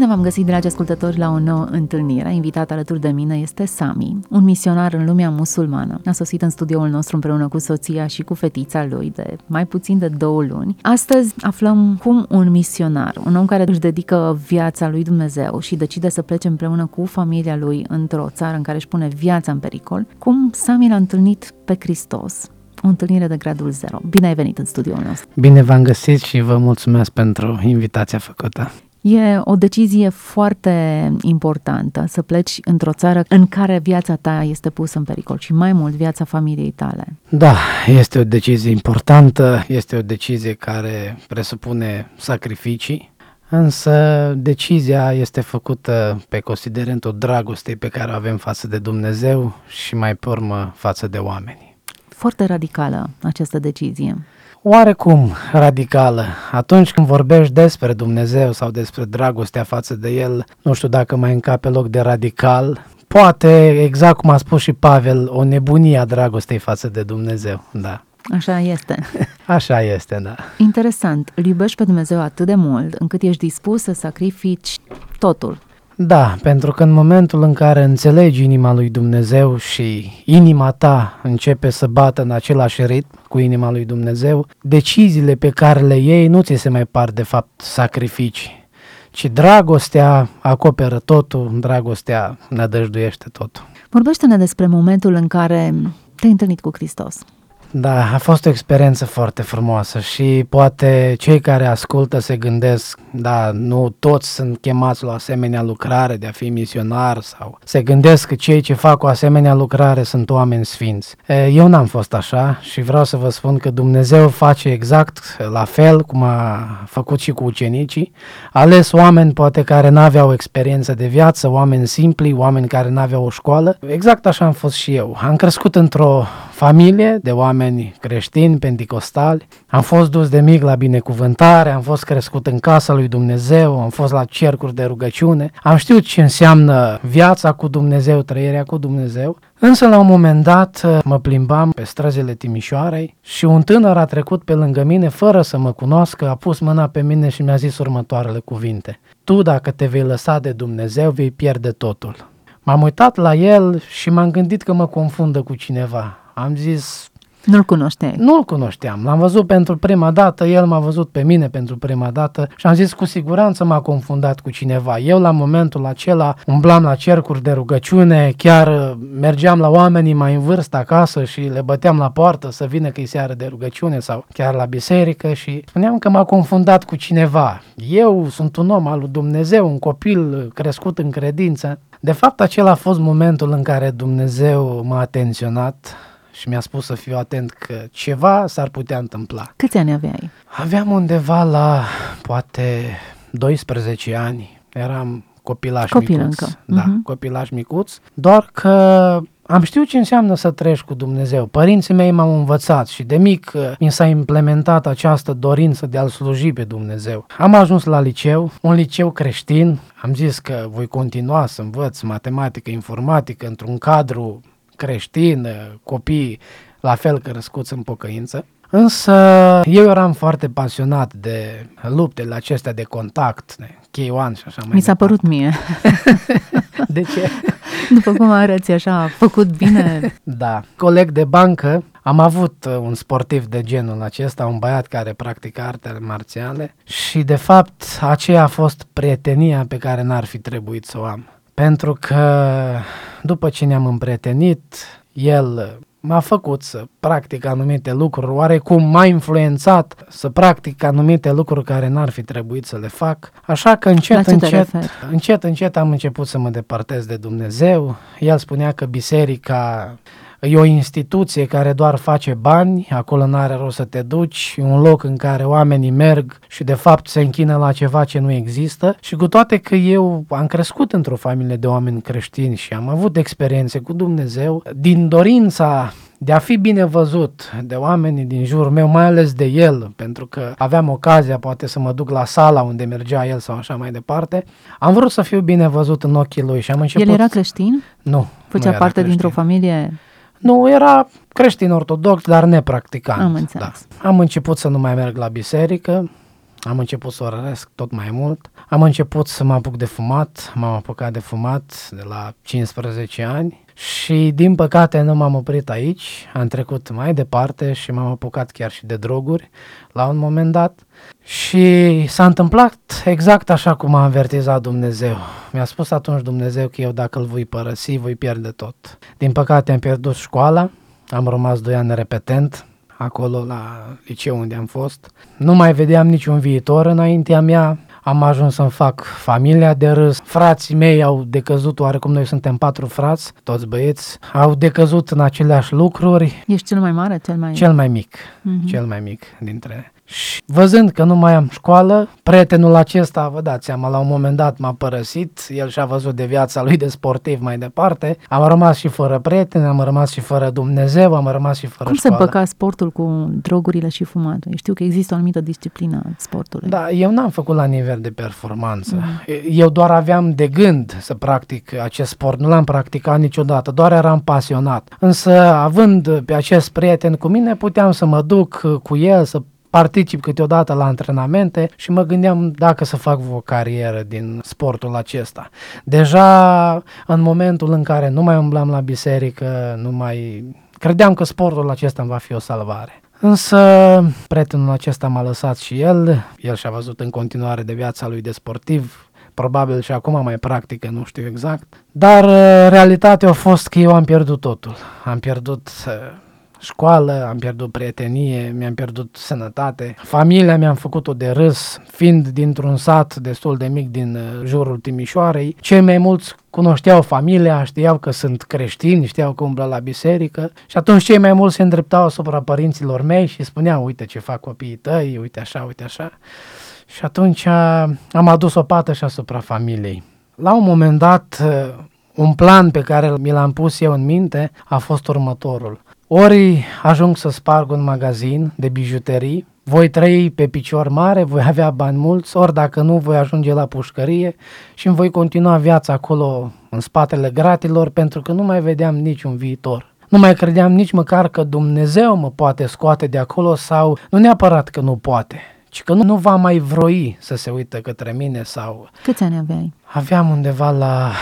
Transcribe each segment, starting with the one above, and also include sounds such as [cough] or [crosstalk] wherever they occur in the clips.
Bine v-am găsit, dragi ascultători, la o nouă întâlnire. Invitat alături de mine este Sami, un misionar în lumea musulmană. A sosit în studioul nostru împreună cu soția și cu fetița lui de mai puțin de două luni. Astăzi aflăm cum un misionar, un om care își dedică viața lui Dumnezeu și decide să plece împreună cu familia lui într-o țară în care își pune viața în pericol, cum Sami l-a întâlnit pe Hristos o întâlnire de gradul 0. Bine ai venit în studioul nostru! Bine v-am găsit și vă mulțumesc pentru invitația făcută. E o decizie foarte importantă să pleci într-o țară în care viața ta este pusă în pericol și mai mult viața familiei tale. Da, este o decizie importantă, este o decizie care presupune sacrificii, însă decizia este făcută pe considerentul dragostei pe care o avem față de Dumnezeu și mai pe urmă față de oameni. Foarte radicală această decizie oarecum radicală. Atunci când vorbești despre Dumnezeu sau despre dragostea față de El, nu știu dacă mai încape loc de radical, poate, exact cum a spus și Pavel, o nebunie a dragostei față de Dumnezeu, da. Așa este. [laughs] Așa este, da. Interesant. Îl iubești pe Dumnezeu atât de mult încât ești dispus să sacrifici totul da, pentru că în momentul în care înțelegi inima lui Dumnezeu și inima ta începe să bată în același ritm cu inima lui Dumnezeu, deciziile pe care le iei nu ți se mai par de fapt sacrificii, ci dragostea acoperă totul, dragostea nădăjduiește totul. Vorbește-ne despre momentul în care te-ai întâlnit cu Hristos. Da, a fost o experiență foarte frumoasă și poate cei care ascultă se gândesc, da, nu toți sunt chemați la o asemenea lucrare de a fi misionar sau se gândesc că cei ce fac o asemenea lucrare sunt oameni sfinți. Eu n-am fost așa și vreau să vă spun că Dumnezeu face exact la fel cum a făcut și cu ucenicii, ales oameni poate care n-aveau experiență de viață, oameni simpli, oameni care n-aveau o școală. Exact așa am fost și eu. Am crescut într-o familie de oameni creștini, pentecostali. Am fost dus de mic la binecuvântare, am fost crescut în casa lui Dumnezeu, am fost la cercuri de rugăciune, am știut ce înseamnă viața cu Dumnezeu, trăirea cu Dumnezeu, însă la un moment dat mă plimbam pe străzile Timișoarei și un tânăr a trecut pe lângă mine fără să mă cunoască, a pus mâna pe mine și mi-a zis următoarele cuvinte. Tu dacă te vei lăsa de Dumnezeu, vei pierde totul. M-am uitat la el și m-am gândit că mă confundă cu cineva. Am zis... Nu-l cunoșteai? Nu-l cunoșteam. L-am văzut pentru prima dată, el m-a văzut pe mine pentru prima dată și am zis cu siguranță m-a confundat cu cineva. Eu la momentul acela umblam la cercuri de rugăciune, chiar uh, mergeam la oamenii mai în vârstă acasă și le băteam la poartă să vină că-i seară de rugăciune sau chiar la biserică și spuneam că m-a confundat cu cineva. Eu sunt un om al lui Dumnezeu, un copil crescut în credință. De fapt, acela a fost momentul în care Dumnezeu m-a atenționat și mi-a spus să fiu atent că ceva s-ar putea întâmpla. Câți ani aveai? Aveam undeva la poate 12 ani. Eram copilaș Copil micuț. încă. Da, uh-huh. copilaș micuț. Doar că am știut ce înseamnă să trăiești cu Dumnezeu. Părinții mei m-au învățat și de mic uh, mi s-a implementat această dorință de a-L sluji pe Dumnezeu. Am ajuns la liceu, un liceu creștin. Am zis că voi continua să învăț matematică, informatică într-un cadru creștin, copii la fel crescuți în pocăință. Însă eu eram foarte pasionat de luptele acestea de contact, de cheioan și așa mai Mi s-a părut mie. [laughs] de ce? [laughs] După cum arăți așa, făcut bine. [laughs] Da. Coleg de bancă, am avut un sportiv de genul acesta, un băiat care practică artele marțiale și de fapt aceea a fost prietenia pe care n-ar fi trebuit să o am. Pentru că după ce ne-am împrietenit, el m-a făcut să practic anumite lucruri, oarecum m-a influențat să practic anumite lucruri care n-ar fi trebuit să le fac. Așa că încet, încet, încet, încet am început să mă depărtez de Dumnezeu. El spunea că biserica E o instituție care doar face bani, acolo nu are rost să te duci, e un loc în care oamenii merg și de fapt se închină la ceva ce nu există și cu toate că eu am crescut într-o familie de oameni creștini și am avut experiențe cu Dumnezeu, din dorința de a fi bine văzut de oamenii din jurul meu, mai ales de el, pentru că aveam ocazia poate să mă duc la sala unde mergea el sau așa mai departe, am vrut să fiu bine văzut în ochii lui și am început... El era creștin? Nu. Făcea nu era parte creștin. dintr-o familie... Nu, era creștin ortodox, dar nepracticant. Am înțeles. Da. Am început să nu mai merg la biserică, am început să orăresc tot mai mult, am început să mă apuc de fumat, m-am apucat de fumat de la 15 ani și din păcate nu m-am oprit aici, am trecut mai departe și m-am apucat chiar și de droguri la un moment dat. Și s-a întâmplat exact așa cum a avertizat Dumnezeu. Mi-a spus atunci Dumnezeu că eu dacă îl voi părăsi, voi pierde tot. Din păcate am pierdut școala, am rămas 2 ani repetent, acolo la liceu unde am fost. Nu mai vedeam niciun viitor înaintea mea, am ajuns să-mi fac familia de râs. Frații mei au decăzut, oarecum noi suntem patru frați, toți băieți, au decăzut în aceleași lucruri. Ești cel mai mare, cel mai... Cel mai mic, Mhm. cel mai mic dintre... Și văzând că nu mai am școală, prietenul acesta, vă dați seama, la un moment dat m-a părăsit, el și-a văzut de viața lui de sportiv mai departe, am rămas și fără prieteni, am rămas și fără Dumnezeu, am rămas și fără Cum se școală. împăca sportul cu drogurile și fumatul? Eu știu că există o anumită disciplină a sportului. Da, eu n-am făcut la nivel de performanță. Mhm. Eu doar aveam de gând să practic acest sport, nu l-am practicat niciodată, doar eram pasionat. Însă, având pe acest prieten cu mine, puteam să mă duc uh, cu el, să particip câteodată la antrenamente și mă gândeam dacă să fac o carieră din sportul acesta. Deja în momentul în care nu mai umblam la biserică, nu mai... Credeam că sportul acesta îmi va fi o salvare. Însă prietenul acesta m-a lăsat și el, el și-a văzut în continuare de viața lui de sportiv, probabil și acum mai practică, nu știu exact, dar uh, realitatea a fost că eu am pierdut totul. Am pierdut uh, școală, am pierdut prietenie, mi-am pierdut sănătate, familia mi-am făcut-o de râs, fiind dintr-un sat destul de mic din uh, jurul Timișoarei. Cei mai mulți cunoșteau familia, știau că sunt creștini, știau că umblă la biserică și atunci cei mai mulți se îndreptau asupra părinților mei și spuneau, uite ce fac copiii tăi, uite așa, uite așa. Și atunci uh, am adus o pată și asupra familiei. La un moment dat, uh, un plan pe care mi l-am pus eu în minte a fost următorul. Ori ajung să sparg un magazin de bijuterii, voi trăi pe picior mare, voi avea bani mulți, ori dacă nu, voi ajunge la pușcărie și îmi voi continua viața acolo în spatele gratilor pentru că nu mai vedeam niciun viitor. Nu mai credeam nici măcar că Dumnezeu mă poate scoate de acolo sau nu neapărat că nu poate, ci că nu, nu va mai vroi să se uită către mine sau Câți ani aveai? Aveam undeva la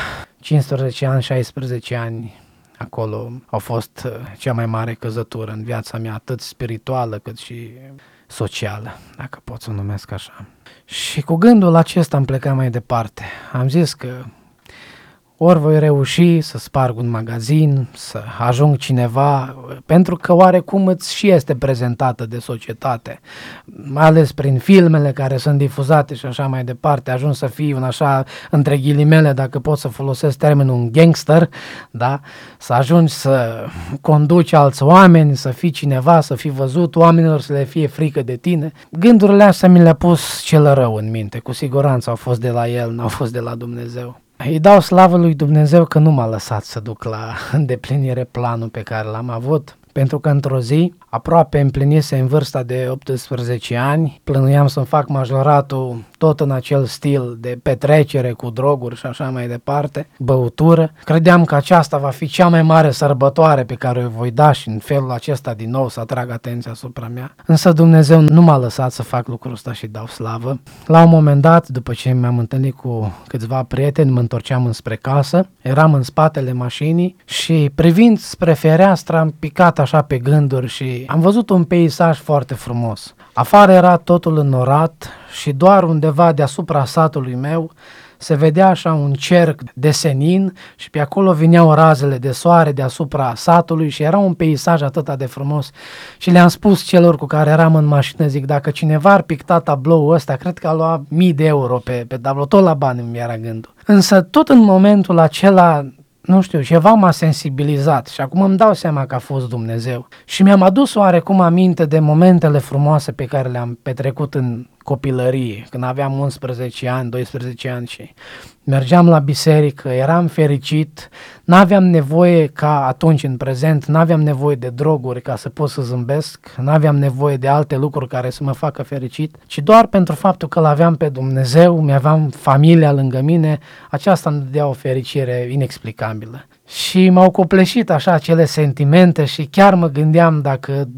15 ani, 16 ani. Acolo a fost uh, cea mai mare căzătură în viața mea, atât spirituală cât și socială, dacă pot să o numesc așa. Și cu gândul acesta am plecat mai departe. Am zis că ori voi reuși să sparg un magazin, să ajung cineva, pentru că oarecum îți și este prezentată de societate, mai ales prin filmele care sunt difuzate și așa mai departe, ajung să fii un așa, între ghilimele, dacă pot să folosesc termenul, un gangster, da? să ajungi să conduci alți oameni, să fii cineva, să fii văzut, oamenilor să le fie frică de tine. Gândurile astea mi le-a pus cel rău în minte, cu siguranță au fost de la el, n-au fost de la Dumnezeu. Îi dau slavă lui Dumnezeu că nu m-a lăsat să duc la [laughs] îndeplinire planul pe care l-am avut, pentru că într-o zi, aproape împlinise în vârsta de 18 ani, plănuiam să-mi fac majoratul tot în acel stil de petrecere cu droguri și așa mai departe, băutură. Credeam că aceasta va fi cea mai mare sărbătoare pe care o voi da și în felul acesta din nou să atrag atenția asupra mea. Însă Dumnezeu nu m-a lăsat să fac lucrul ăsta și dau slavă. La un moment dat, după ce mi-am întâlnit cu câțiva prieteni, mă întorceam înspre casă, eram în spatele mașinii și privind spre fereastră am picat așa pe gânduri și am văzut un peisaj foarte frumos. Afară era totul înnorat și doar undeva deasupra satului meu se vedea așa un cerc de senin și pe acolo vineau razele de soare deasupra satului și era un peisaj atât de frumos. Și le-am spus celor cu care eram în mașină, zic, dacă cineva ar picta tabloul ăsta, cred că a luat mii de euro pe, pe tablou, tot la bani îmi era gândul. Însă tot în momentul acela nu știu, ceva m-a sensibilizat și acum îmi dau seama că a fost Dumnezeu. Și mi-am adus oarecum aminte de momentele frumoase pe care le-am petrecut în copilărie, când aveam 11 ani, 12 ani și mergeam la biserică, eram fericit, n-aveam nevoie ca atunci în prezent, n-aveam nevoie de droguri ca să pot să zâmbesc, n-aveam nevoie de alte lucruri care să mă facă fericit, ci doar pentru faptul că l-aveam pe Dumnezeu, mi-aveam familia lângă mine, aceasta îmi dădea o fericire inexplicabilă. Și m-au copleșit așa acele sentimente și chiar mă gândeam dacă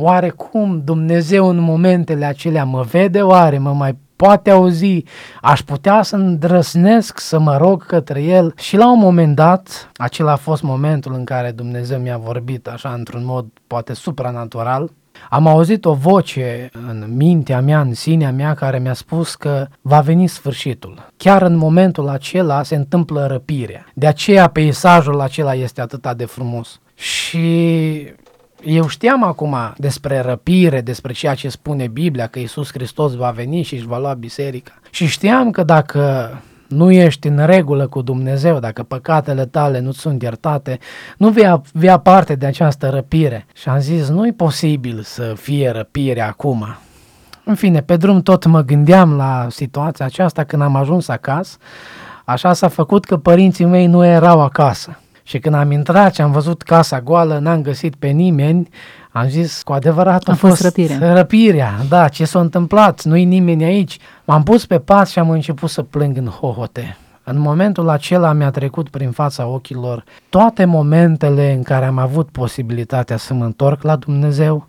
oarecum Dumnezeu în momentele acelea mă vede, oare mă mai poate auzi, aș putea să îndrăsnesc să mă rog către El și la un moment dat, acela a fost momentul în care Dumnezeu mi-a vorbit așa într-un mod poate supranatural, am auzit o voce în mintea mea, în sinea mea, care mi-a spus că va veni sfârșitul. Chiar în momentul acela se întâmplă răpirea. De aceea peisajul acela este atât de frumos. Și eu știam acum despre răpire, despre ceea ce spune Biblia, că Iisus Hristos va veni și își va lua biserica. Și știam că dacă nu ești în regulă cu Dumnezeu, dacă păcatele tale nu sunt iertate, nu vei avea parte de această răpire. Și am zis, nu e posibil să fie răpire acum. În fine, pe drum tot mă gândeam la situația aceasta când am ajuns acasă. Așa s-a făcut că părinții mei nu erau acasă. Și când am intrat și am văzut casa goală, n-am găsit pe nimeni, am zis, cu adevărat a, a fost, fost răpirea. răpirea. Da, ce s-a întâmplat? Nu-i nimeni aici. M-am pus pe pat și am început să plâng în hohote. În momentul acela mi-a trecut prin fața ochilor toate momentele în care am avut posibilitatea să mă întorc la Dumnezeu,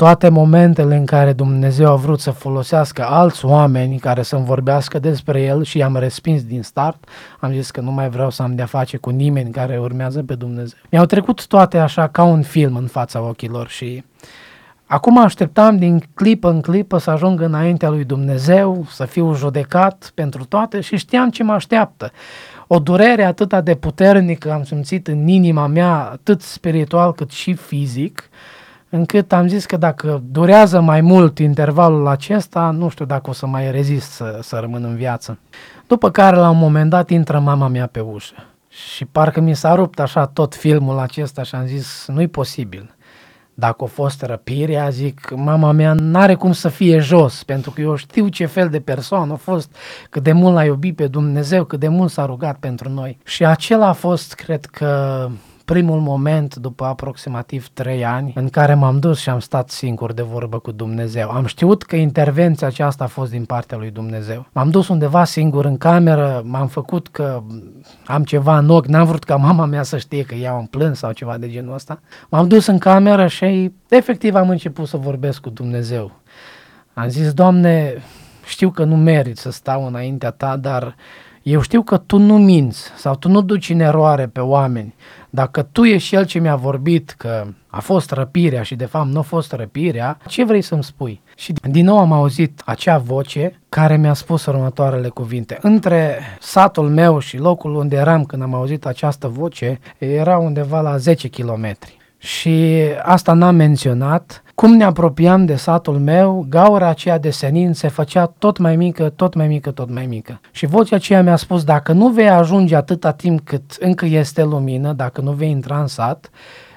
toate momentele în care Dumnezeu a vrut să folosească alți oameni care să-mi vorbească despre El și i-am respins din start, am zis că nu mai vreau să am de-a face cu nimeni care urmează pe Dumnezeu. Mi-au trecut toate așa ca un film în fața ochilor și acum așteptam din clipă în clipă să ajung înaintea lui Dumnezeu, să fiu judecat pentru toate și știam ce mă așteaptă. O durere atât de puternică am simțit în inima mea, atât spiritual cât și fizic, încât am zis că dacă durează mai mult intervalul acesta, nu știu dacă o să mai rezist să, să rămân în viață. După care, la un moment dat, intră mama mea pe ușă. Și parcă mi s-a rupt așa tot filmul acesta și am zis, nu-i posibil. Dacă a fost răpirea, zic, mama mea n-are cum să fie jos, pentru că eu știu ce fel de persoană a fost, cât de mult l-a iubit pe Dumnezeu, cât de mult s-a rugat pentru noi. Și acela a fost, cred că, primul moment după aproximativ trei ani în care m-am dus și am stat singur de vorbă cu Dumnezeu. Am știut că intervenția aceasta a fost din partea lui Dumnezeu. M-am dus undeva singur în cameră, m-am făcut că am ceva în ochi, n-am vrut ca mama mea să știe că iau un plâns sau ceva de genul ăsta. M-am dus în cameră și efectiv am început să vorbesc cu Dumnezeu. Am zis, Doamne, știu că nu merit să stau înaintea ta, dar eu știu că tu nu minți sau tu nu duci în eroare pe oameni. Dacă tu ești cel ce mi-a vorbit că a fost răpirea și de fapt nu a fost răpirea, ce vrei să-mi spui? Și din nou am auzit acea voce care mi-a spus următoarele cuvinte. Între satul meu și locul unde eram când am auzit această voce era undeva la 10 kilometri. Și asta n-am menționat, cum ne apropiam de satul meu, gaura aceea de senin se făcea tot mai mică, tot mai mică, tot mai mică. Și vocea aceea mi-a spus, dacă nu vei ajunge atâta timp cât încă este lumină, dacă nu vei intra în sat,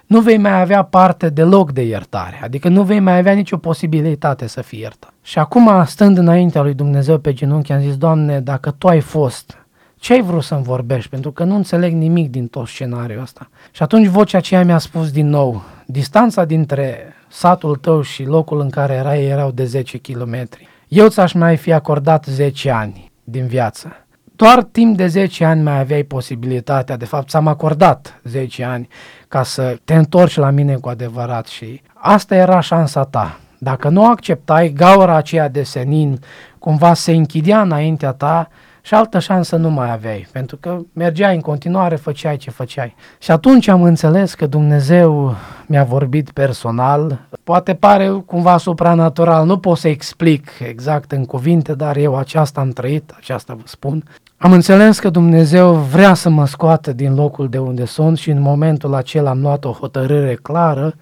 nu vei mai avea parte deloc de iertare, adică nu vei mai avea nicio posibilitate să fii iertat. Și acum, stând înaintea lui Dumnezeu pe genunchi, am zis, Doamne, dacă Tu ai fost, ce ai vrut să-mi vorbești? Pentru că nu înțeleg nimic din tot scenariul ăsta. Și atunci vocea aceea mi-a spus din nou, distanța dintre satul tău și locul în care erai erau de 10 km. Eu ți-aș mai fi acordat 10 ani din viață. Doar timp de 10 ani mai aveai posibilitatea, de fapt ți-am acordat 10 ani ca să te întorci la mine cu adevărat și asta era șansa ta. Dacă nu acceptai, gaura aceea de senin cumva se închidea înaintea ta și altă șansă nu mai aveai, pentru că mergeai în continuare, făceai ce făceai. Și atunci am înțeles că Dumnezeu mi-a vorbit personal, poate pare cumva supranatural, nu pot să explic exact în cuvinte, dar eu aceasta am trăit, aceasta vă spun. Am înțeles că Dumnezeu vrea să mă scoată din locul de unde sunt și în momentul acela am luat o hotărâre clară,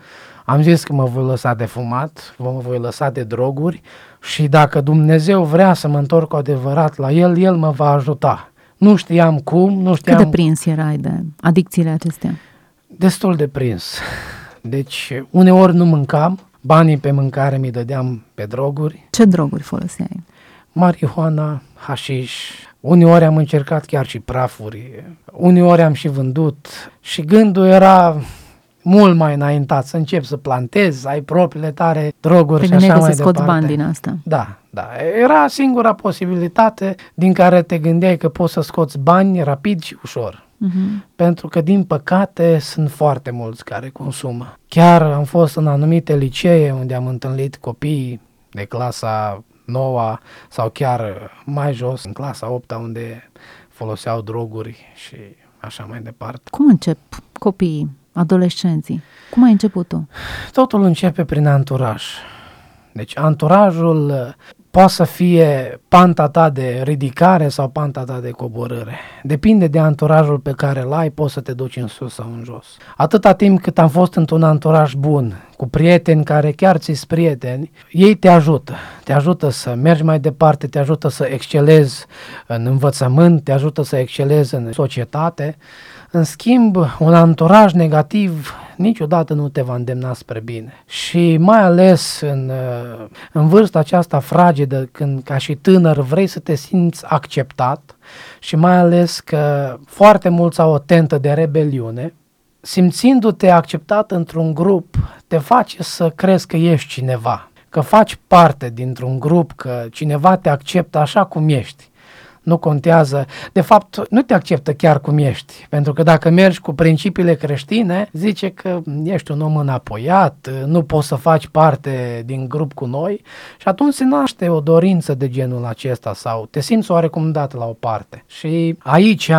am zis că mă voi lăsa de fumat, mă voi lăsa de droguri și dacă Dumnezeu vrea să mă întorc cu adevărat la El, El mă va ajuta. Nu știam cum, nu știam... Cât de prins erai de adicțiile acestea? Destul de prins. Deci, uneori nu mâncam, banii pe mâncare mi dădeam pe droguri, Ce droguri foloseai? marihuana, hașiș, uneori am încercat chiar și prafuri, uneori am și vândut și gândul era mult mai înaintat, să încep să plantezi, să ai propriile tare droguri Te și așa gândeai că mai să scoți departe. bani din asta. Da, da. Era singura posibilitate din care te gândeai că poți să scoți bani rapid și ușor. Mhm. Pentru că, din păcate, sunt foarte mulți care consumă. Chiar am fost în anumite licee unde am întâlnit copii de clasa 9 sau chiar mai jos, în clasa 8 unde foloseau droguri și așa mai departe. Cum încep copiii, adolescenții? Cum ai început tu? Totul începe prin anturaj. Deci anturajul uh, poate să fie panta ta de ridicare sau panta ta de coborâre. Depinde de anturajul pe care îl ai, poți să te duci în sus sau în jos. Atâta timp cât am fost într-un anturaj bun, cu prieteni care chiar ți prieteni, ei te ajută. Te ajută să mergi mai departe, te ajută să excelezi în învățământ, te ajută să excelezi în societate. În schimb, un anturaj negativ niciodată nu te va îndemna spre bine. Și mai ales în, uh, în vârsta aceasta fragedă, când ca și tânăr vrei să te simți acceptat și mai ales că foarte mulți au o tentă de rebeliune, simțindu-te acceptat într-un grup, te face să crezi că ești cineva, că faci parte dintr-un grup, că cineva te acceptă așa cum ești nu contează. De fapt, nu te acceptă chiar cum ești, pentru că dacă mergi cu principiile creștine, zice că ești un om înapoiat, nu poți să faci parte din grup cu noi și atunci se naște o dorință de genul acesta sau te simți oarecum dat la o parte. Și aici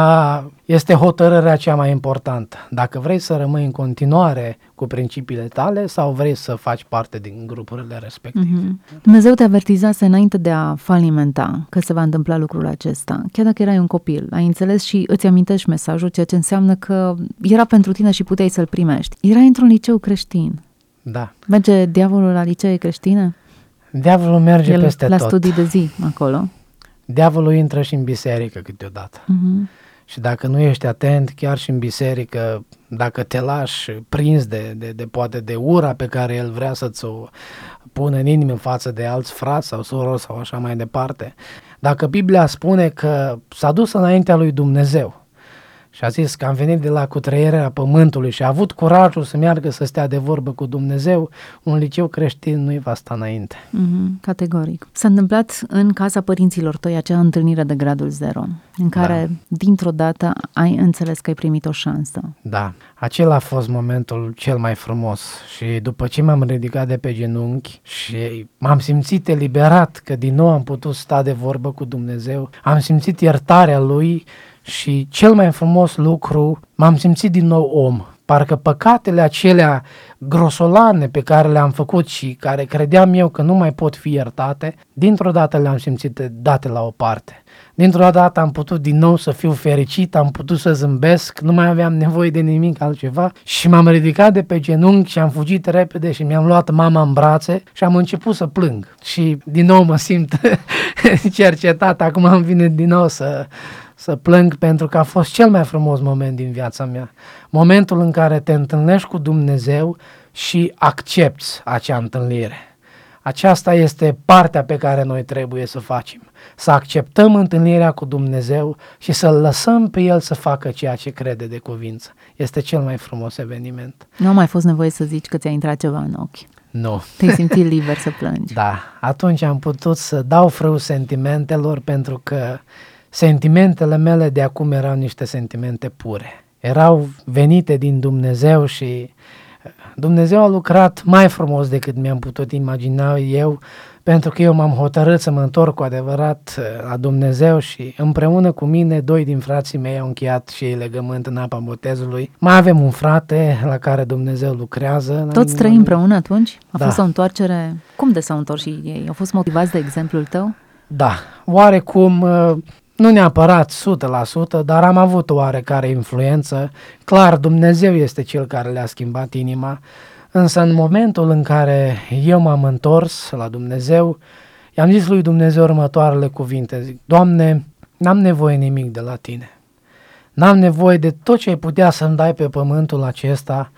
este hotărârea cea mai importantă. Dacă vrei să rămâi în continuare cu principiile tale sau vrei să faci parte din grupurile respective. Mhm. Dumnezeu te avertizase înainte de a falimenta că se va întâmpla lucrul acesta. Chiar dacă erai un copil, ai înțeles și îți amintești mesajul, ceea ce înseamnă că era pentru tine și puteai să-l primești. Erai într-un liceu creștin. Da. Merge diavolul la licee creștine? Diavolul merge El peste la tot. studii de zi acolo. Diavolul intră și în biserică câteodată. Mhm. Și dacă nu ești atent, chiar și în biserică, dacă te lași prins de, de, de poate de ura pe care el vrea să-ți o pună în inimă față de alți frați sau sorori sau așa mai departe, dacă Biblia spune că s-a dus înaintea lui Dumnezeu și a zis că am venit de la cutreierea pământului și a avut curajul să meargă să stea de vorbă cu Dumnezeu, un liceu creștin nu-i va sta înainte. Mhm, categoric. S-a întâmplat în casa părinților tăi acea întâlnire de gradul zero, în care, dintr-o dată, ai înțeles că ai primit o șansă. Da, acela a fost momentul cel mai frumos și după ce m-am ridicat de pe genunchi și m-am simțit eliberat că din nou am putut sta de vorbă cu Dumnezeu, am simțit iertarea Lui și cel mai frumos lucru, m-am simțit din nou om. Parcă păcatele acelea grosolane pe care le-am făcut și care credeam eu că nu mai pot fi iertate, dintr-o dată le-am simțit date la o parte. Dintr-o dată am putut din nou să fiu fericit, am putut să zâmbesc, nu mai aveam nevoie de nimic altceva și m-am ridicat de pe genunchi și am fugit repede și mi-am luat mama în brațe și am început să plâng. Și din nou mă simt [laughs] cercetat, acum îmi vine din nou să, să plâng pentru că a fost cel mai frumos moment din viața mea. Momentul în care te întâlnești cu Dumnezeu și accepti acea întâlnire. Aceasta este partea pe care noi trebuie să facem. Să acceptăm întâlnirea cu Dumnezeu și să-L lăsăm pe El să facă ceea ce crede de cuvință. Este cel mai frumos eveniment. Nu a mai fost nevoie să zici că ți-a intrat ceva în ochi. Nu. Te-ai simțit liber să plângi. [laughs] Da, atunci am putut să dau frâu sentimentelor pentru că sentimentele mele de acum erau niște sentimente pure. Erau venite din Dumnezeu și Dumnezeu a lucrat mai frumos decât mi-am putut imagina eu, pentru că eu m-am hotărât să mă întorc cu adevărat uh, la Dumnezeu și împreună cu mine doi din frații mei au încheiat și ei legământ în apa botezului. Mai avem un frate la care Dumnezeu lucrează. la Toți inima trăi lui. împreună atunci? A Da. fost o întoarcere? Cum de s-au întors și ei? Au fost motivați de exemplul tău? Da, oarecum, uh, nu neapărat 100%, dar am avut o oarecare influență. Clar, Dumnezeu este Cel care le-a schimbat inima, însă în momentul în care eu m-am întors la Dumnezeu, i-am zis lui Dumnezeu următoarele cuvinte, zic, Doamne, n-am nevoie nimic de la Tine. N-am nevoie de tot ce ai putea să-mi dai pe pământul acesta,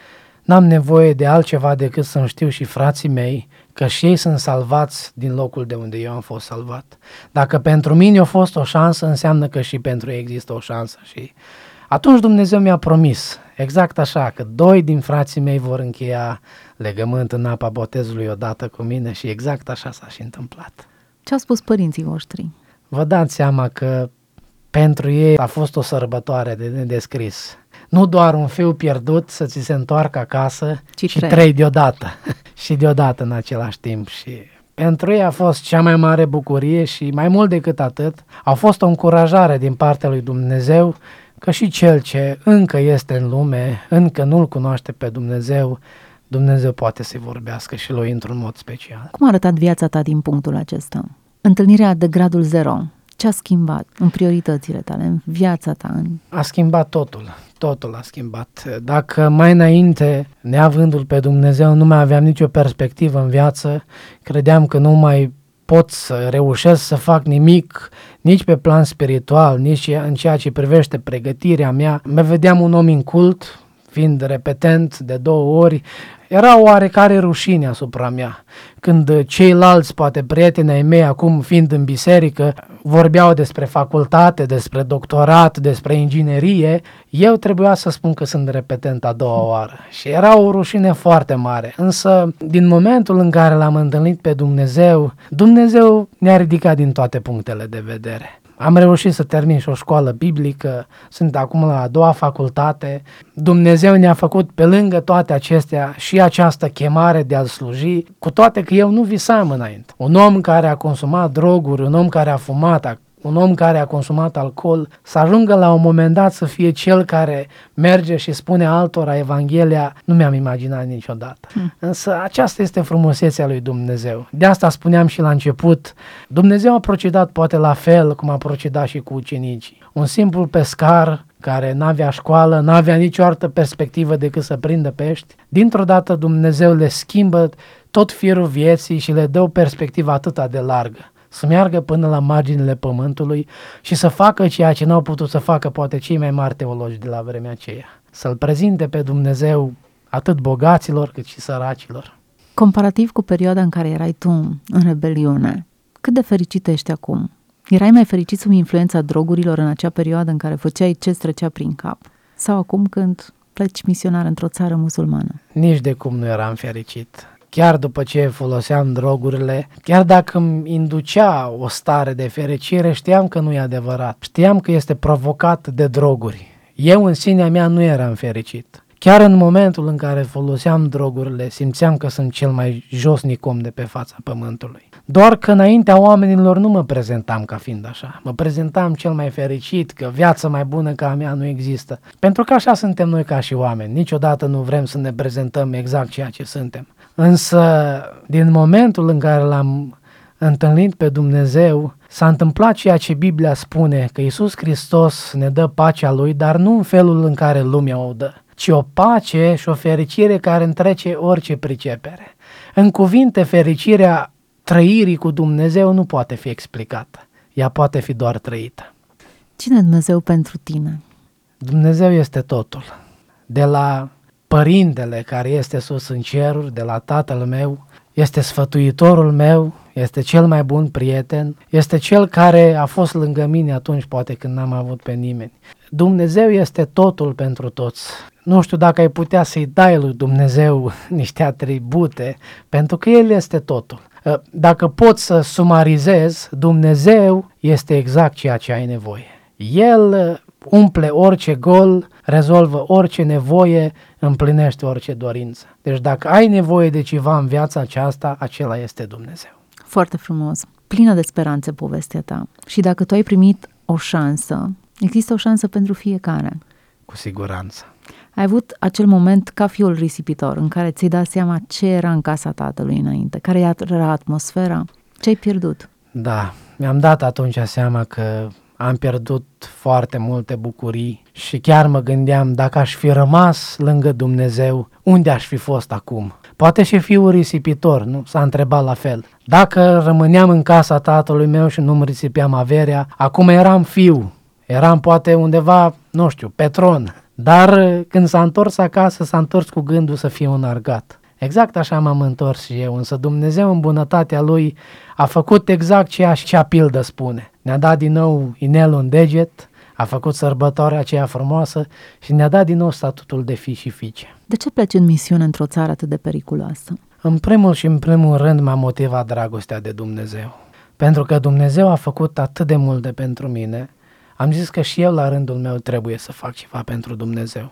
N-am nevoie de altceva decât să-mi știu și frații mei că și ei sunt salvați din locul de unde eu am fost salvat. Dacă pentru mine a fost o șansă, înseamnă că și pentru ei există o șansă. Și atunci Dumnezeu mi-a promis, exact așa, că doi din frații mei vor încheia legământ în apa botezului odată cu mine și exact așa s-a și întâmplat. Ce au spus părinții voștri? Vă dați seama că pentru ei a fost o sărbătoare de nedescris. Nu doar un fiu pierdut să ți se întoarcă acasă, Ci și trei. trei deodată. [laughs] și deodată în același timp. Și pentru ei a fost cea mai mare bucurie și mai mult decât atât, a fost o încurajare din partea lui Dumnezeu că și cel ce încă este în lume, încă nu-L cunoaște pe Dumnezeu, Dumnezeu poate să-i vorbească și lui într-un mod special. Cum a arătat viața ta din punctul acesta? Întâlnirea de gradul zero. Ce a schimbat în prioritățile tale, în viața ta? În... A schimbat totul, totul a schimbat. Dacă mai înainte, neavându-L pe Dumnezeu, nu mai aveam nicio perspectivă în viață, credeam că nu mai pot să reușesc să fac nimic, nici pe plan spiritual, nici în ceea ce privește pregătirea mea. Mă vedeam un om incult, fiind repetent de două ori, era o oarecare rușine asupra mea. Când ceilalți, poate prieteni ai mei, acum fiind în biserică, vorbeau despre facultate, despre doctorat, despre inginerie, eu trebuia să spun că sunt repetent a doua oară. Și era o rușine foarte mare. Însă, din momentul în care l-am întâlnit pe Dumnezeu, Dumnezeu ne-a ridicat din toate punctele de vedere. Am reușit să termin și o școală biblică, sunt acum la a doua facultate. Dumnezeu ne-a făcut pe lângă toate acestea și această chemare de a sluji, cu toate că eu nu visam înainte. Un om care a consumat droguri, un om care a fumat, un om care a consumat alcool, să ajungă la un moment dat să fie cel care merge și spune altora Evanghelia, nu mi-am imaginat niciodată. Hmm. Însă aceasta este frumusețea lui Dumnezeu. De asta spuneam și la început, Dumnezeu a procedat poate la fel cum a procedat și cu ucenicii. Un simplu pescar care n-avea școală, n-avea nicio altă perspectivă decât să prindă pești, dintr-o dată Dumnezeu le schimbă tot firul vieții și le dă o perspectivă atât de largă să meargă până la marginile pământului și să facă ceea ce n-au putut să facă poate cei mai mari teologi de la vremea aceea. Să-L prezinte pe Dumnezeu atât bogaților cât și săracilor. Comparativ cu perioada în care erai tu în rebeliune, cât de fericit ești acum? Erai mai fericit sub influența drogurilor în acea perioadă în care făceai ce trecea prin cap? Sau acum când pleci misionar într-o țară musulmană? Nici de cum nu eram fericit chiar după ce foloseam drogurile, chiar dacă îmi inducea o stare de fericire, știam că nu e adevărat. Știam că este provocat de droguri. Eu în sinea mea nu eram fericit. Chiar în momentul în care foloseam drogurile, simțeam că sunt cel mai josnic om de pe fața pământului. Doar că înaintea oamenilor nu mă prezentam ca fiind așa. Mă prezentam cel mai fericit, că viața mai bună ca a mea nu există. Pentru că așa suntem noi ca și oameni. Niciodată nu vrem să ne prezentăm exact ceea ce suntem. Însă, din momentul în care l-am întâlnit pe Dumnezeu, s-a întâmplat ceea ce Biblia spune, că Isus Hristos ne dă pacea Lui, dar nu în felul în care lumea o dă, ci o pace și o fericire care întrece orice pricepere. În cuvinte, fericirea trăirii cu Dumnezeu nu poate fi explicată. Ea poate fi doar trăită. Cine e Dumnezeu pentru tine? Dumnezeu este totul. De la Părintele care este sus în ceruri, de la Tatăl meu, este sfătuitorul meu, este cel mai bun prieten, este cel care a fost lângă mine atunci poate când n-am avut pe nimeni. Dumnezeu este totul pentru toți. Nu știu dacă ai putea să-i dai lui Dumnezeu [laughs] niște atribute, pentru că El este totul. Dacă pot să sumarizez, Dumnezeu este exact ceea ce ai nevoie. El umple orice gol, rezolvă orice nevoie, împlinește orice dorință. Deci dacă ai nevoie de ceva în viața aceasta, acela este Dumnezeu. Foarte frumos. Plină de speranțe povestea ta. Și dacă tu ai primit o șansă, există o șansă pentru fiecare. Cu siguranță. Ai avut acel moment ca fiul risipitor în care ți-ai dat seama ce era în casa tatălui înainte, care era atmosfera, ce ai pierdut. Da, mi-am dat atunci seama că am pierdut foarte multe bucurii și chiar mă gândeam dacă aș fi rămas lângă Dumnezeu, unde aș fi fost acum? Poate și fiul risipitor, nu? S-a întrebat la fel. Dacă rămâneam în casa tatălui meu și nu-mi risipeam averea, acum eram fiu, eram poate undeva, nu știu, pe tron. Dar când s-a întors acasă, s-a întors cu gândul să fie un argat. Exact așa m-am întors și eu, însă Dumnezeu în bunătatea Lui a făcut exact ceea ce a pildă spune. Ne-a dat din nou inelul în deget, a făcut sărbătoarea aceea frumoasă și ne-a dat din nou statutul de fi și fiice. De ce pleci în misiune într-o țară atât de periculoasă? În primul și în primul rând m-a motivat dragostea de Dumnezeu. Pentru că Dumnezeu a făcut atât de multe pentru mine, am zis că și eu la rândul meu trebuie să fac ceva pentru Dumnezeu.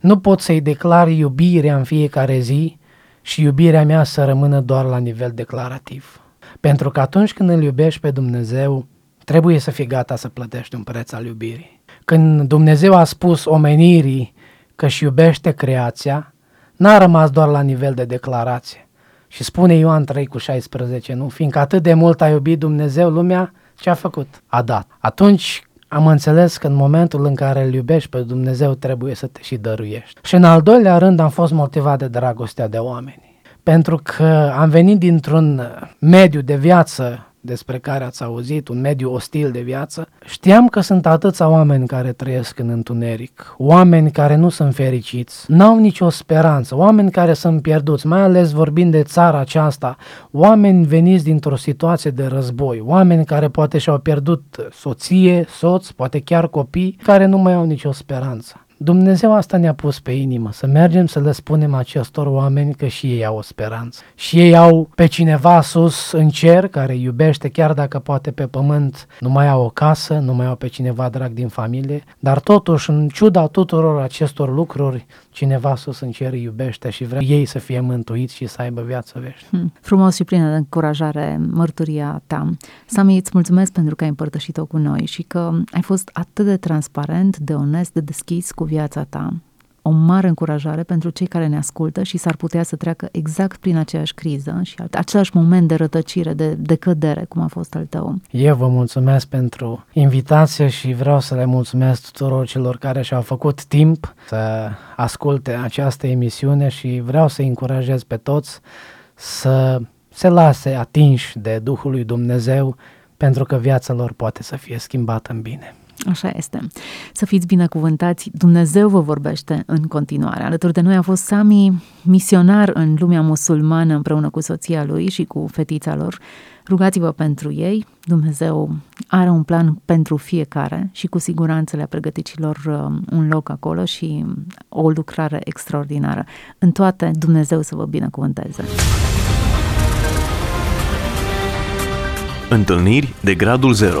Nu pot să-i declar iubirea în fiecare zi și iubirea mea să rămână doar la nivel declarativ. Pentru că atunci când îl iubești pe Dumnezeu, trebuie să fii gata să plătești un preț al iubirii. Când Dumnezeu a spus omenirii că își iubește creația, n-a rămas doar la nivel de declarație. Și spune Ioan 3 cu 16, nu? Fiindcă atât de mult a iubit Dumnezeu lumea, ce a făcut? A dat. Atunci am înțeles că în momentul în care îl iubești pe Dumnezeu trebuie să te și dăruiești. Și în al doilea rând am fost motivat de dragostea de oameni. Pentru că am venit dintr-un mediu de viață despre care ați auzit, un mediu ostil de viață, știam că sunt atâția oameni care trăiesc în întuneric, oameni care nu sunt fericiți, n-au nicio speranță, oameni care sunt pierduți, mai ales vorbind de țara aceasta, oameni veniți dintr-o situație de război, oameni care poate și-au pierdut soție, soț, poate chiar copii, care nu mai au nicio speranță. Dumnezeu asta ne-a pus pe inimă, să mergem să le spunem acestor oameni că și ei au o speranță. Și ei au pe cineva sus în cer care iubește, chiar dacă poate pe pământ nu mai au o casă, nu mai au pe cineva drag din familie, dar totuși, în ciuda tuturor acestor lucruri, cineva sus în cer iubește și vrea ei să fie mântuiți și să aibă viață veșnică. Hmm. Frumos și plină de încurajare mărturia ta. Sami, îți mulțumesc pentru că ai împărtășit-o cu noi și că ai fost atât de transparent, de onest, de deschis cu viața ta o mare încurajare pentru cei care ne ascultă și s-ar putea să treacă exact prin aceeași criză și același moment de rătăcire, de, de cădere, cum a fost al tău. Eu vă mulțumesc pentru invitație și vreau să le mulțumesc tuturor celor care și-au făcut timp să asculte această emisiune și vreau să încurajez pe toți să se lase atinși de Duhul lui Dumnezeu pentru că viața lor poate să fie schimbată în bine. Așa este. Să fiți binecuvântați, Dumnezeu vă vorbește în continuare. Alături de noi a fost Sami, misionar în lumea musulmană împreună cu soția lui și cu fetița lor. Rugați-vă pentru ei, Dumnezeu are un plan pentru fiecare și cu siguranță le-a pregătit și lor uh, un loc acolo și o lucrare extraordinară. În toate, Dumnezeu să vă binecuvânteze. Întâlniri de gradul 0